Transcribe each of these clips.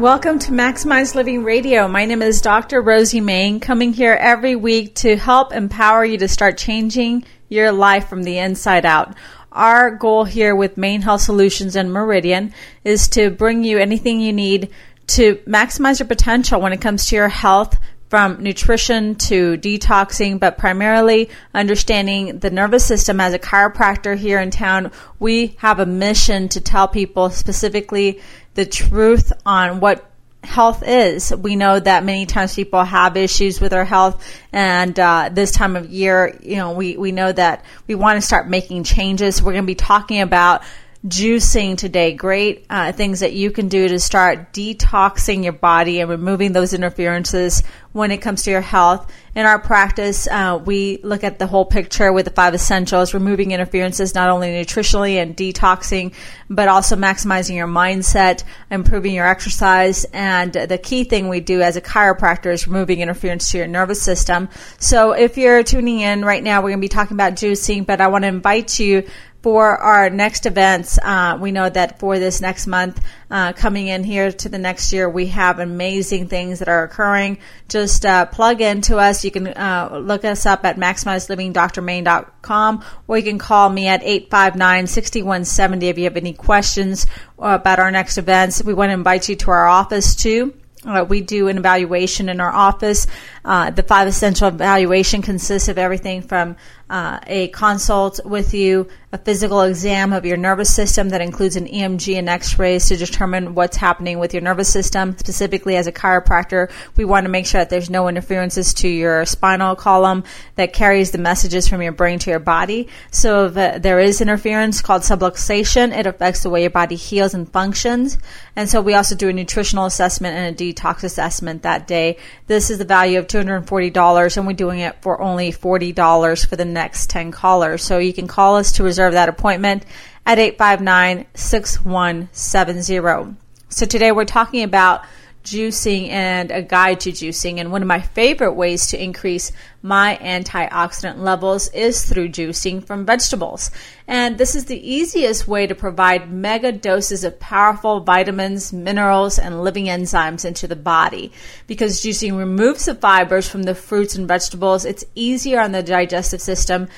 Welcome to Maximize Living Radio. My name is Dr. Rosie Main, coming here every week to help empower you to start changing your life from the inside out. Our goal here with Main Health Solutions and Meridian is to bring you anything you need to maximize your potential when it comes to your health, from nutrition to detoxing, but primarily understanding the nervous system. As a chiropractor here in town, we have a mission to tell people specifically the truth on what health is. We know that many times people have issues with their health, and uh, this time of year, you know, we, we know that we want to start making changes. We're going to be talking about juicing today. Great uh, things that you can do to start detoxing your body and removing those interferences when it comes to your health. In our practice, uh, we look at the whole picture with the five essentials, removing interferences not only nutritionally and detoxing, but also maximizing your mindset, improving your exercise. And the key thing we do as a chiropractor is removing interference to your nervous system. So if you're tuning in right now, we're going to be talking about juicing, but I want to invite you for our next events, uh, we know that for this next month, uh, coming in here to the next year, we have amazing things that are occurring. Just uh, plug into us. You can uh, look us up at maximizedlivingdrmain.com or you can call me at 859 6170 if you have any questions about our next events. We want to invite you to our office too. Uh, we do an evaluation in our office. Uh, the five essential evaluation consists of everything from uh, a consult with you, a physical exam of your nervous system that includes an EMG and X-rays to determine what's happening with your nervous system. Specifically, as a chiropractor, we want to make sure that there's no interferences to your spinal column that carries the messages from your brain to your body. So if there is interference called subluxation, it affects the way your body heals and functions. And so we also do a nutritional assessment and a detox assessment that day. This is the value of $240 and we're doing it for only $40 for the next 10 callers. So you can call us to reserve that appointment at 859 6170. So today we're talking about juicing and a guide to juicing. And one of my favorite ways to increase my antioxidant levels is through juicing from vegetables. And this is the easiest way to provide mega doses of powerful vitamins, minerals, and living enzymes into the body. Because juicing removes the fibers from the fruits and vegetables, it's easier on the digestive system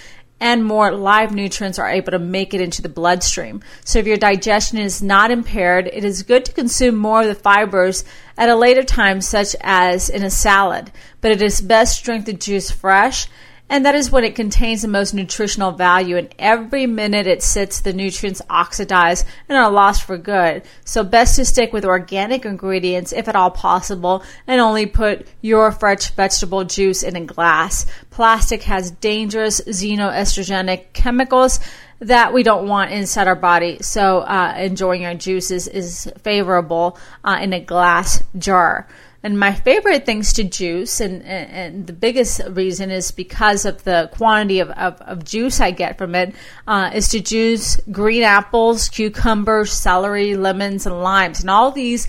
and more live nutrients are able to make it into the bloodstream. So if your digestion is not impaired, it is good to consume more of the fibers at a later time, such as in a salad. But it is best to drink the juice fresh and that is when it contains the most nutritional value. And every minute it sits, the nutrients oxidize and are lost for good. So best to stick with organic ingredients if at all possible and only put your fresh vegetable juice in a glass. Plastic has dangerous xenoestrogenic chemicals that we don't want inside our body. So uh, enjoying our juices is favorable uh, in a glass jar. And my favorite things to juice, and, and, the biggest reason is because of the quantity of, of, of juice I get from it, uh, is to juice green apples, cucumbers, celery, lemons, and limes. And all these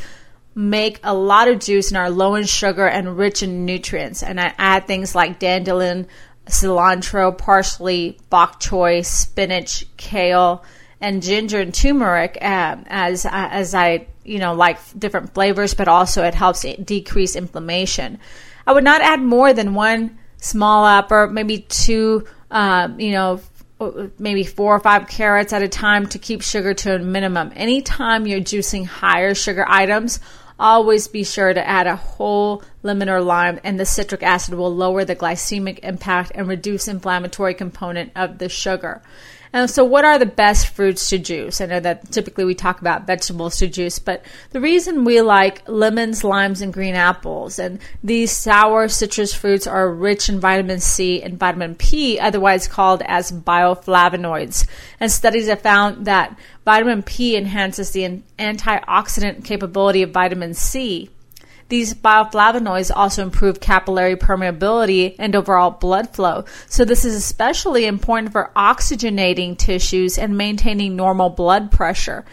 make a lot of juice and are low in sugar and rich in nutrients. And I add things like dandelion, cilantro, parsley, bok choy, spinach, kale, and ginger and turmeric uh, as as I you know like different flavors, but also it helps decrease inflammation. I would not add more than one small apple, maybe two, um, you know, maybe four or five carrots at a time to keep sugar to a minimum. Anytime you're juicing higher sugar items, always be sure to add a whole lemon or lime, and the citric acid will lower the glycemic impact and reduce inflammatory component of the sugar. And so, what are the best fruits to juice? I know that typically we talk about vegetables to juice, but the reason we like lemons, limes, and green apples, and these sour citrus fruits are rich in vitamin C and vitamin P, otherwise called as bioflavonoids. And studies have found that vitamin P enhances the antioxidant capability of vitamin C. These bioflavonoids also improve capillary permeability and overall blood flow. So this is especially important for oxygenating tissues and maintaining normal blood pressure.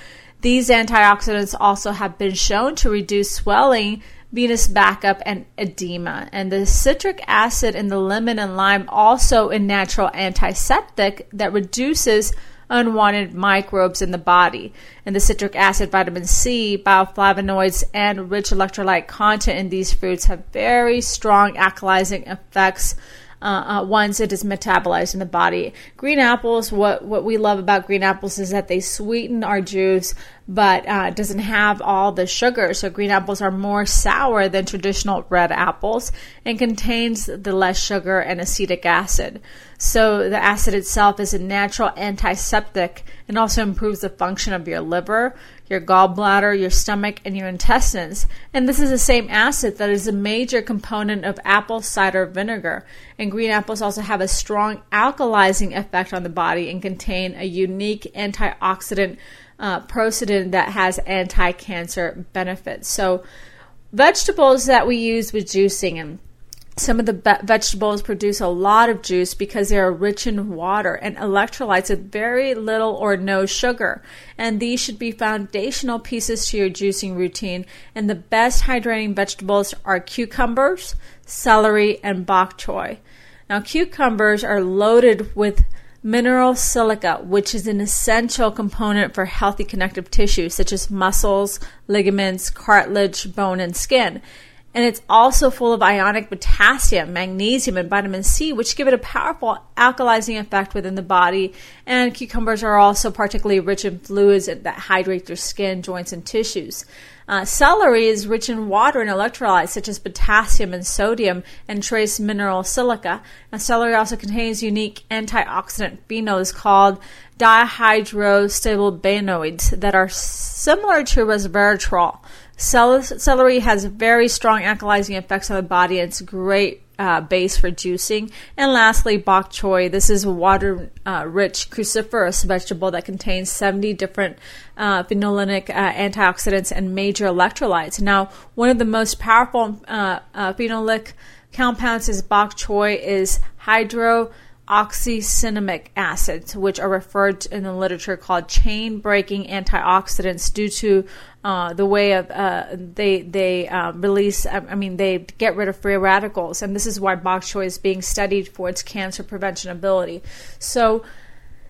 These antioxidants also have been shown to reduce swelling, venous backup, and edema. And the citric acid in the lemon and lime also a natural antiseptic that reduces unwanted microbes in the body. And the citric acid, vitamin C, bioflavonoids, and rich electrolyte content in these fruits have very strong alkalizing effects uh, uh, once it is metabolized in the body. Green apples, what, what we love about green apples is that they sweeten our juice, but uh, doesn't have all the sugar. So green apples are more sour than traditional red apples and contains the less sugar and acetic acid. So the acid itself is a natural antiseptic and also improves the function of your liver, your gallbladder, your stomach, and your intestines. And this is the same acid that is a major component of apple cider vinegar. And green apples also have a strong alkalizing effect on the body and contain a unique antioxidant uh, that has anti cancer benefits. So, vegetables that we use with juicing and some of the be- vegetables produce a lot of juice because they are rich in water and electrolytes with very little or no sugar. And these should be foundational pieces to your juicing routine. And the best hydrating vegetables are cucumbers, celery, and bok choy. Now, cucumbers are loaded with mineral silica, which is an essential component for healthy connective tissue, such as muscles, ligaments, cartilage, bone, and skin. And it's also full of ionic potassium, magnesium, and vitamin C, which give it a powerful alkalizing effect within the body. And cucumbers are also particularly rich in fluids that hydrate your skin, joints, and tissues. Uh, celery is rich in water and electrolytes such as potassium and sodium and trace mineral silica. Now, celery also contains unique antioxidant phenols called dihydrostilbenoids that are similar to resveratrol. Celery has very strong alkalizing effects on the body. It's a great uh, base for juicing. And lastly, bok choy. This is a water uh, rich cruciferous vegetable that contains 70 different uh, uh, antioxidants and major electrolytes. Now, one of the most powerful uh, uh, phenolic compounds is bok choy is hydro oxycinnamic acids, which are referred to in the literature called chain breaking antioxidants due to uh, the way of uh, they they uh, release. I mean, they get rid of free radicals, and this is why bok choy is being studied for its cancer prevention ability. So.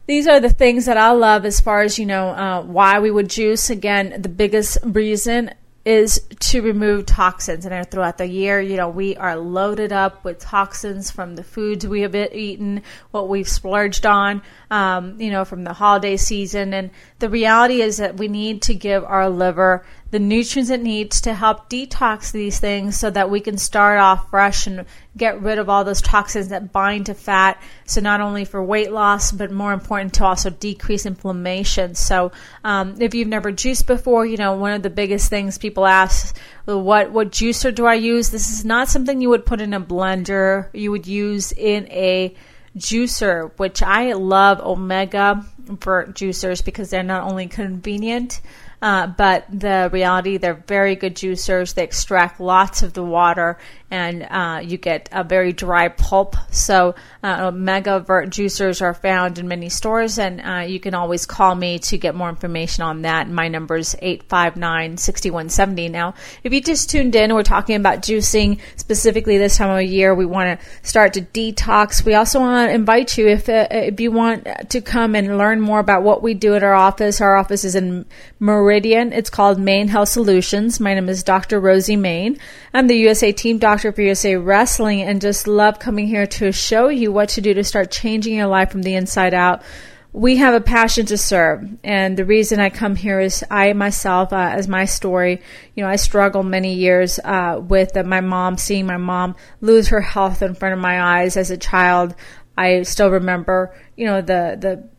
These are the things that I love as far as, you know, uh, why we would juice. Again, the biggest reason is to remove toxins. And throughout the year, you know, we are loaded up with toxins from the foods we have eaten, what we've splurged on, um, you know, from the holiday season. And the reality is that we need to give our liver the nutrients it needs to help detox these things so that we can start off fresh and get rid of all those toxins that bind to fat. So, not only for weight loss, but more important to also decrease inflammation. So, um, if you've never juiced before, you know, one of the biggest things people ask, what, what juicer do I use? This is not something you would put in a blender, you would use in a juicer, which I love Omega for juicers because they're not only convenient, uh, but the reality, they're very good juicers. They extract lots of the water and uh, you get a very dry pulp. So, uh, Mega Vert juicers are found in many stores, and uh, you can always call me to get more information on that. My number is 859 6170. Now, if you just tuned in, we're talking about juicing specifically this time of year. We want to start to detox. We also want to invite you if, uh, if you want to come and learn more about what we do at our office. Our office is in Meridian. It's called Main Health Solutions. My name is Dr. Rosie Main. I'm the USA Team Doctor Dr. USA Wrestling and just love coming here to show you what to do to start changing your life from the inside out. We have a passion to serve, and the reason I come here is I myself, uh, as my story, you know, I struggled many years uh, with uh, my mom, seeing my mom lose her health in front of my eyes as a child. I still remember, you know, the the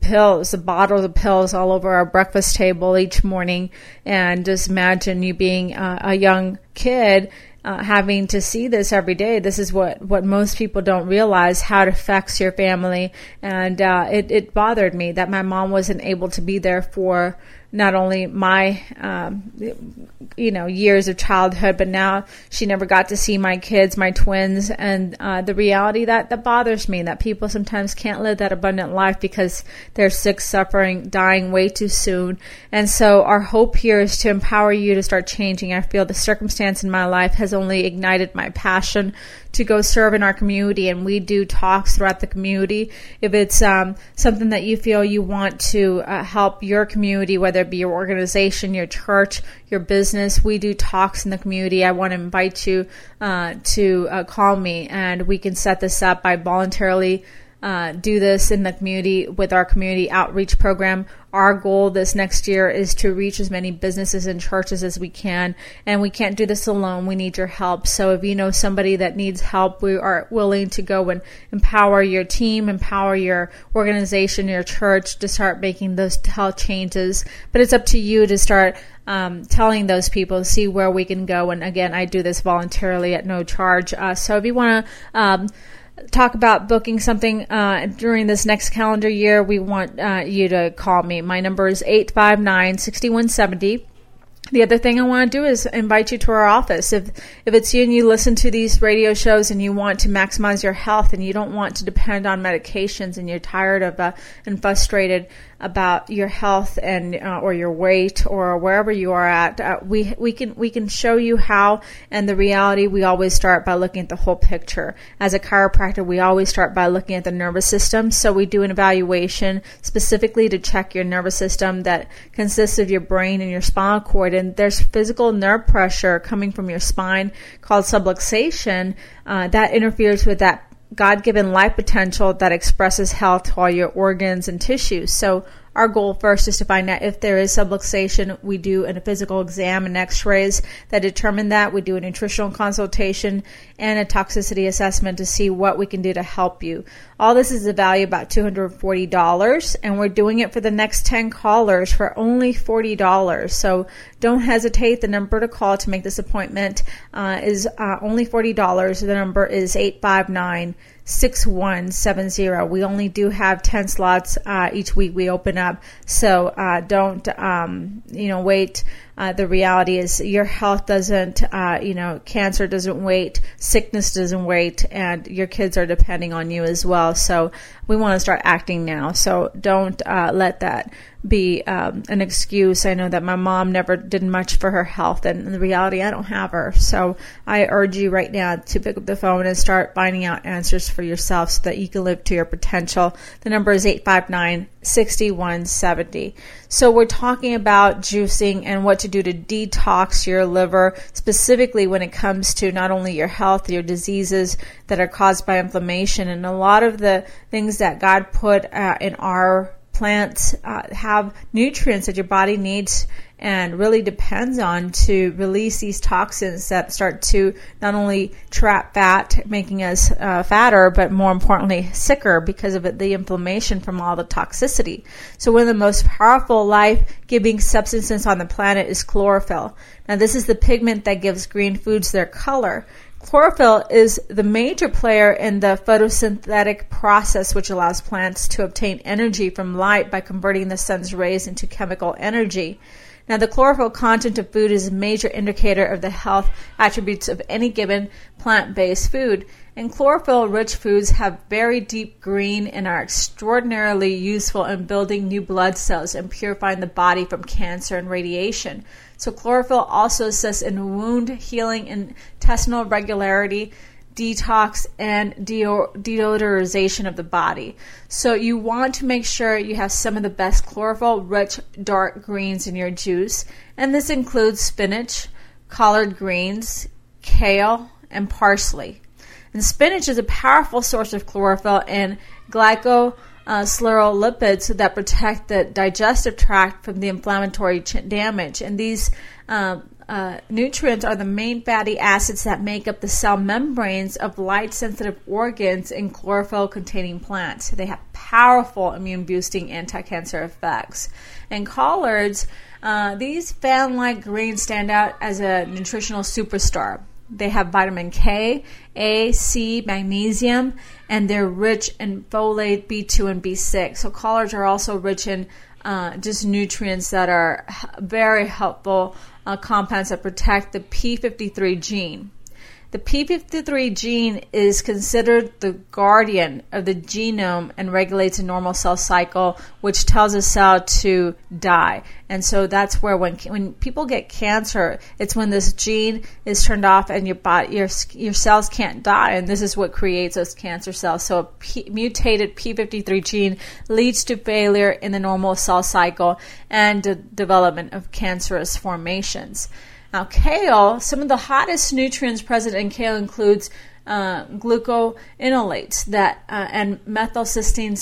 pills, the bottles of pills all over our breakfast table each morning. And just imagine you being uh, a young kid uh, having to see this every day. This is what, what most people don't realize how it affects your family. And uh, it, it bothered me that my mom wasn't able to be there for not only my um, you know years of childhood but now she never got to see my kids my twins and uh, the reality that that bothers me that people sometimes can't live that abundant life because they're sick suffering dying way too soon and so our hope here is to empower you to start changing i feel the circumstance in my life has only ignited my passion to go serve in our community and we do talks throughout the community. If it's um, something that you feel you want to uh, help your community whether it be your organization your church your business we do talks in the community. I want to invite you uh, to uh, call me and we can set this up by voluntarily uh, do this in the community with our community outreach program. Our goal this next year is to reach as many businesses and churches as we can, and we can't do this alone. We need your help. So if you know somebody that needs help, we are willing to go and empower your team, empower your organization, your church to start making those health changes. But it's up to you to start um, telling those people, to see where we can go. And again, I do this voluntarily at no charge. Uh, so if you want to, um, talk about booking something uh, during this next calendar year, we want uh, you to call me. My number is 859 6170. The other thing I want to do is invite you to our office. If if it's you and you listen to these radio shows and you want to maximize your health and you don't want to depend on medications and you're tired of uh, and frustrated about your health and uh, or your weight or wherever you are at, uh, we we can we can show you how. And the reality, we always start by looking at the whole picture. As a chiropractor, we always start by looking at the nervous system. So we do an evaluation specifically to check your nervous system that consists of your brain and your spinal cord. And there's physical nerve pressure coming from your spine called subluxation uh, that interferes with that God given life potential that expresses health to all your organs and tissues. So our goal first is to find out if there is subluxation. We do a physical exam and x-rays that determine that. We do a nutritional consultation and a toxicity assessment to see what we can do to help you. All this is a value about $240 and we're doing it for the next 10 callers for only $40. So don't hesitate. The number to call to make this appointment uh, is uh, only $40. The number is 859- 6170. We only do have 10 slots uh, each week we open up. So uh, don't, um, you know, wait. Uh, the reality is your health doesn't, uh, you know, cancer doesn't wait, sickness doesn't wait, and your kids are depending on you as well. So we want to start acting now. So don't uh, let that be um, an excuse. I know that my mom never did much for her health, and the reality, I don't have her. So I urge you right now to pick up the phone and start finding out answers for yourself so that you can live to your potential. The number is 859 6170. So we're talking about juicing and what to do to detox your liver, specifically when it comes to not only your health, your diseases that are caused by inflammation, and a lot of the things that God put uh, in our plants uh, have nutrients that your body needs and really depends on to release these toxins that start to not only trap fat, making us uh, fatter, but more importantly, sicker because of the inflammation from all the toxicity. So one of the most powerful life-giving substances on the planet is chlorophyll. Now this is the pigment that gives green foods their color. Chlorophyll is the major player in the photosynthetic process, which allows plants to obtain energy from light by converting the sun's rays into chemical energy. Now, the chlorophyll content of food is a major indicator of the health attributes of any given plant based food. And chlorophyll rich foods have very deep green and are extraordinarily useful in building new blood cells and purifying the body from cancer and radiation. So, chlorophyll also assists in wound healing, intestinal regularity, detox, and deodorization of the body. So, you want to make sure you have some of the best chlorophyll rich dark greens in your juice. And this includes spinach, collard greens, kale, and parsley. And spinach is a powerful source of chlorophyll and glyco uh, lipids that protect the digestive tract from the inflammatory ch- damage. And these uh, uh, nutrients are the main fatty acids that make up the cell membranes of light sensitive organs in chlorophyll containing plants. They have powerful immune boosting anti cancer effects. And collards, uh, these fan like greens stand out as a nutritional superstar. They have vitamin K, A, C, magnesium, and they're rich in folate, B2, and B6. So collards are also rich in uh, just nutrients that are very helpful uh, compounds that protect the P53 gene. The P53 gene is considered the guardian of the genome and regulates a normal cell cycle, which tells a cell to die. And so that's where when when people get cancer, it's when this gene is turned off and your body your your cells can't die, and this is what creates those cancer cells. So a P, mutated P53 gene leads to failure in the normal cell cycle and the development of cancerous formations. Now, kale, some of the hottest nutrients present in kale includes uh, glucosinolates that uh, and methylcysteine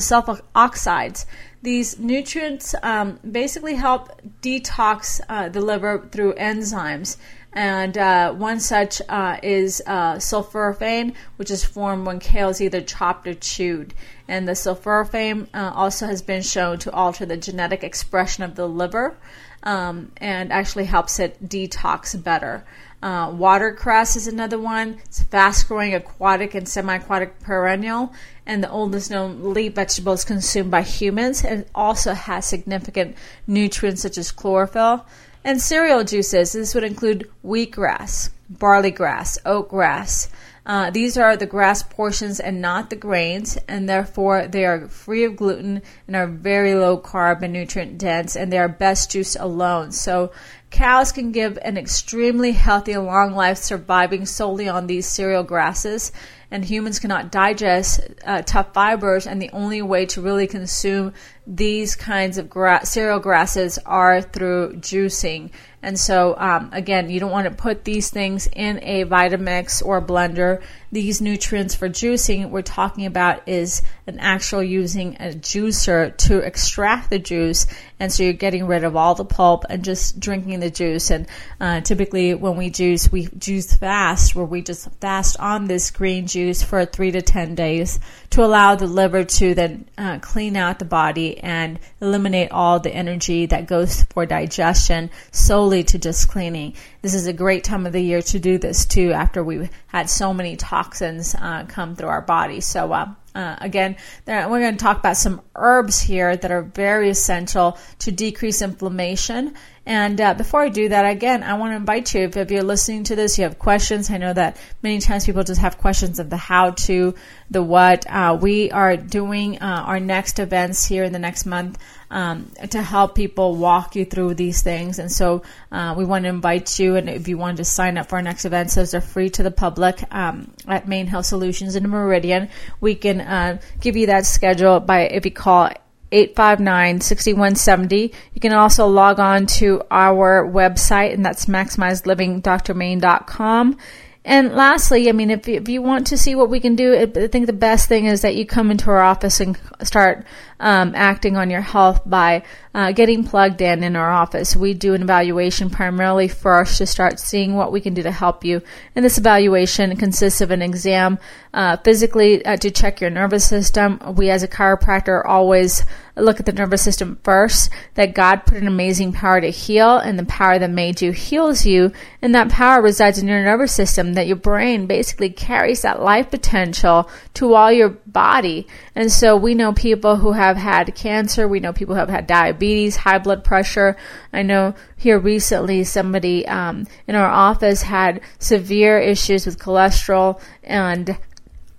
sulfur oxides. These nutrients um, basically help detox uh, the liver through enzymes. And uh, one such uh, is uh, sulforaphane, which is formed when kale is either chopped or chewed. And the sulforaphane uh, also has been shown to alter the genetic expression of the liver um, and actually helps it detox better. Uh, watercress is another one. It's a fast growing aquatic and semi aquatic perennial, and the oldest known leaf vegetable is consumed by humans and also has significant nutrients such as chlorophyll. And cereal juices, this would include wheatgrass, barley grass, oat grass, uh, these are the grass portions and not the grains, and therefore they are free of gluten and are very low carb and nutrient dense, and they are best juiced alone. So cows can give an extremely healthy and long life surviving solely on these cereal grasses and humans cannot digest uh, tough fibers and the only way to really consume these kinds of gra- cereal grasses are through juicing and so, um, again, you don't want to put these things in a Vitamix or a blender. These nutrients for juicing we're talking about is an actual using a juicer to extract the juice. And so you're getting rid of all the pulp and just drinking the juice. And uh, typically, when we juice, we juice fast, where we just fast on this green juice for three to 10 days to allow the liver to then uh, clean out the body and eliminate all the energy that goes for digestion solely to just cleaning. This is a great time of the year to do this too after we've had so many toxins uh, come through our body. So, uh, uh, again, we're going to talk about some herbs here that are very essential to decrease inflammation and uh, before I do that, again, I want to invite you, if, if, you're listening to this, you have questions. I know that many times people just have questions of the how to, the what. Uh, we are doing uh, our next events here in the next month um, to help people walk you through these things. And so uh, we want to invite you, and if you want to sign up for our next events, those are free to the public um, at Main Health Solutions in Meridian. We can uh, give you that schedule by if you call 859 6170. You can also log on to our website, and that's maximizedlivingdrmain.com. And lastly, I mean, if you, if you want to see what we can do, I think the best thing is that you come into our office and start um, acting on your health by uh, getting plugged in in our office. We do an evaluation primarily first to start seeing what we can do to help you. And this evaluation consists of an exam uh, physically uh, to check your nervous system. We, as a chiropractor, always look at the nervous system first. That God put an amazing power to heal, and the power that made you heals you, and that power resides in your nervous system. That your brain basically carries that life potential to all your body. And so we know people who have had cancer, we know people have had diabetes, high blood pressure. I know here recently somebody um, in our office had severe issues with cholesterol and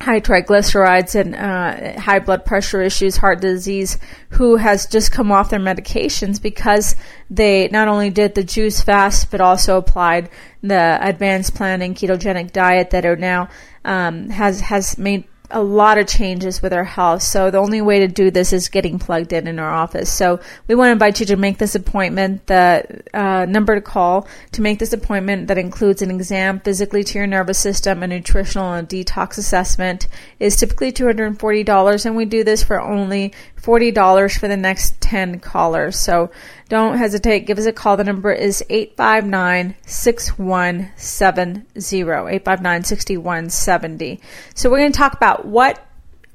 high triglycerides and uh, high blood pressure issues, heart disease, who has just come off their medications because they not only did the juice fast but also applied the advanced plan planning ketogenic diet that are now um, has has made a lot of changes with our health. So the only way to do this is getting plugged in in our office. So we want to invite you to make this appointment. The uh, number to call to make this appointment that includes an exam physically to your nervous system, a nutritional and detox assessment is typically $240 and we do this for only $40 for the next 10 callers. So don't hesitate. Give us a call. The number is 859 6170. 859 6170. So we're going to talk about what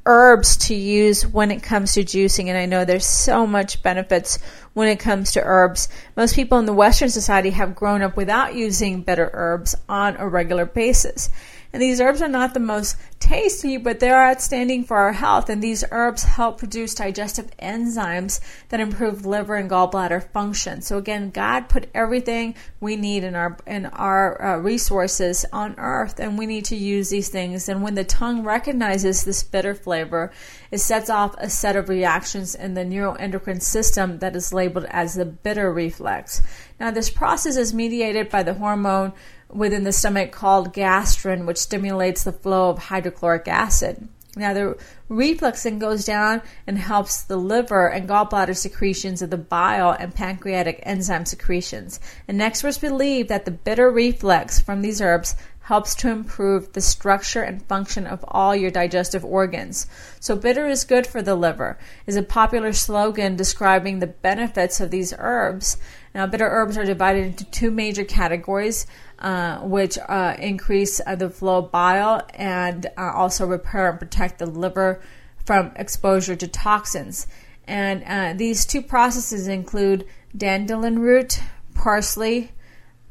herbs to use when it comes to juicing and I know there's so much benefits when it comes to herbs. Most people in the western society have grown up without using bitter herbs on a regular basis. And these herbs are not the most tasty, but they are outstanding for our health. And these herbs help produce digestive enzymes that improve liver and gallbladder function. So again, God put everything we need in our in our uh, resources on earth, and we need to use these things. And when the tongue recognizes this bitter flavor, it sets off a set of reactions in the neuroendocrine system that is labeled as the bitter reflex. Now, this process is mediated by the hormone within the stomach called gastrin, which stimulates the flow of hydrochloric acid. Now, the reflex then goes down and helps the liver and gallbladder secretions of the bile and pancreatic enzyme secretions. And experts believe that the bitter reflex from these herbs helps to improve the structure and function of all your digestive organs. So, bitter is good for the liver is a popular slogan describing the benefits of these herbs. Now, bitter herbs are divided into two major categories, uh, which uh, increase uh, the flow of bile and uh, also repair and protect the liver from exposure to toxins. And uh, these two processes include dandelion root, parsley,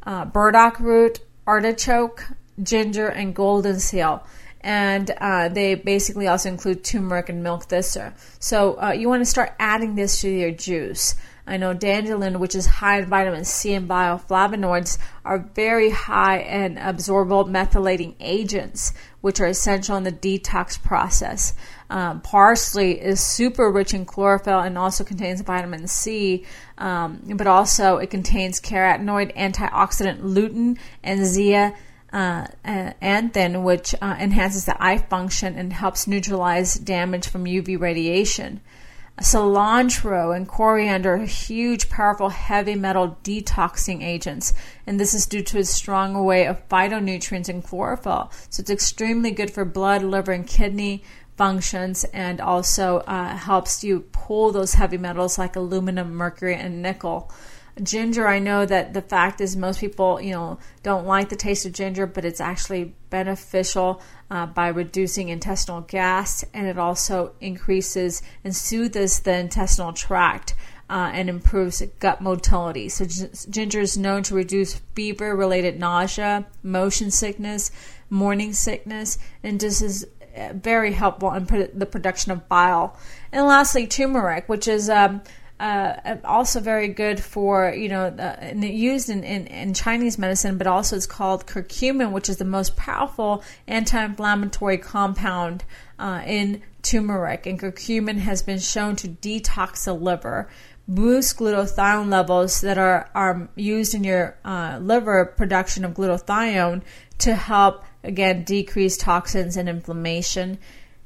burdock root, artichoke, ginger, and golden seal and uh, they basically also include turmeric and milk thistle. So uh, you want to start adding this to your juice. I know dandelion, which is high in vitamin C and bioflavonoids, are very high in absorbable methylating agents, which are essential in the detox process. Um, parsley is super rich in chlorophyll and also contains vitamin C, um, but also it contains carotenoid antioxidant lutein and zeaxanthin, uh, anthin, which uh, enhances the eye function and helps neutralize damage from UV radiation. Cilantro and coriander are huge, powerful, heavy metal detoxing agents, and this is due to its strong array of phytonutrients and chlorophyll. So it's extremely good for blood, liver, and kidney functions, and also uh, helps you pull those heavy metals like aluminum, mercury, and nickel ginger i know that the fact is most people you know don't like the taste of ginger but it's actually beneficial uh, by reducing intestinal gas and it also increases and soothes the intestinal tract uh, and improves gut motility. So, g- ginger is known to reduce fever related nausea, motion sickness, morning sickness, and this is uh, very helpful in pro- the production of bile. And lastly, turmeric, which is um, uh, also very good for you know uh, used in, in, in, Chinese medicine, but also it's called curcumin, which is the most powerful anti-inflammatory compound uh, in turmeric. And curcumin has been shown to detox the liver, boost glutathione levels that are are used in your uh, liver production of glutathione to help again decrease toxins and inflammation.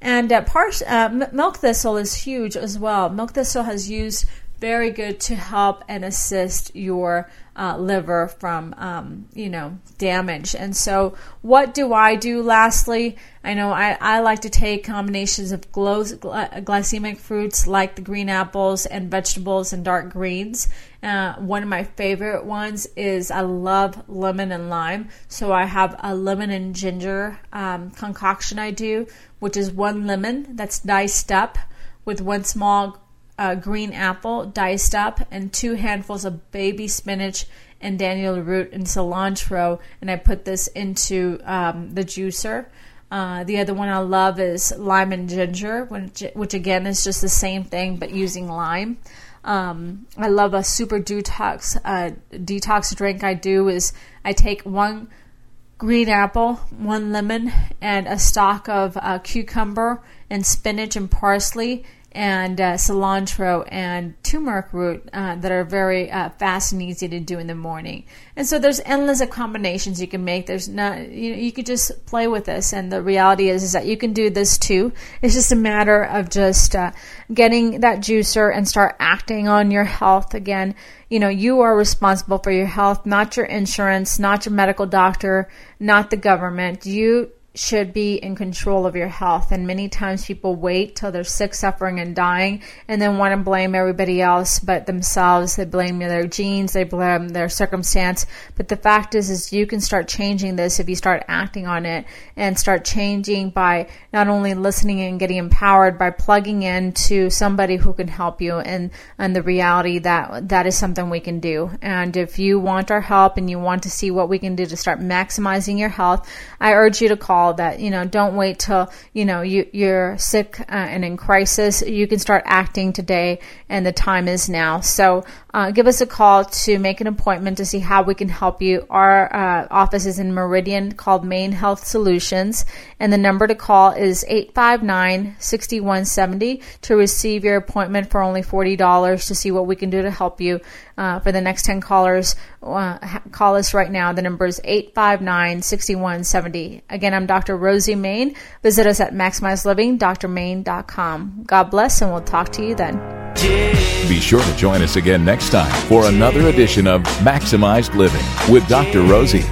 And uh, pars- uh, milk thistle is huge as well. Milk thistle has used very good to help and assist your uh, liver from, um, you know, damage. And so, what do I do lastly? I know I, I like to take combinations of glow, glycemic fruits like the green apples and vegetables and dark greens. Uh, one of my favorite ones is I love lemon and lime. So, I have a lemon and ginger um, concoction I do, which is one lemon that's diced up with one small uh, green apple diced up and two handfuls of baby spinach and dandelion root and cilantro, and I put this into um, the juicer. Uh, the other one I love is lime and ginger, which, which again is just the same thing but using lime. Um, I love a super detox uh, detox drink. I do is I take one green apple, one lemon, and a stalk of uh, cucumber and spinach and parsley, and uh, cilantro and turmeric root uh, that are very uh, fast and easy to do in the morning. And so there's endless of combinations you can make. There's not you know you could just play with this, and the reality is is that you can do this too. It's just a matter of just uh, getting that juicer and start acting on your health again. You know you are responsible for your health, not your insurance, not your medical doctor, not the government. You should be in control of your health. And many times people wait till they're sick, suffering, and dying, and then want to blame everybody else but themselves. They blame their genes, they blame their circumstance. But the fact is, is you can start changing this if you start acting on it and start changing by not only listening and getting empowered, by plugging into somebody who can help you and, and the reality that that is something we can do. And if you want our help and you want to see what we can do to start maximizing your health, I urge you to call call that you know don't wait till you know you, you're sick uh, and in crisis. You can start acting today and the time is now. So uh, give us a call to make an appointment to see how we can help you. Our uh, office is in meridian called main health solutions and the number to call is 859-6170 to receive your appointment for only $40 to see what we can do to help you. Uh, for the next 10 callers uh, call us right now. The number is 859-6170 again i'm dr rosie main visit us at maximizedliving.drmain.com god bless and we'll talk to you then be sure to join us again next time for another edition of Maximized Living with Dr. Rosie.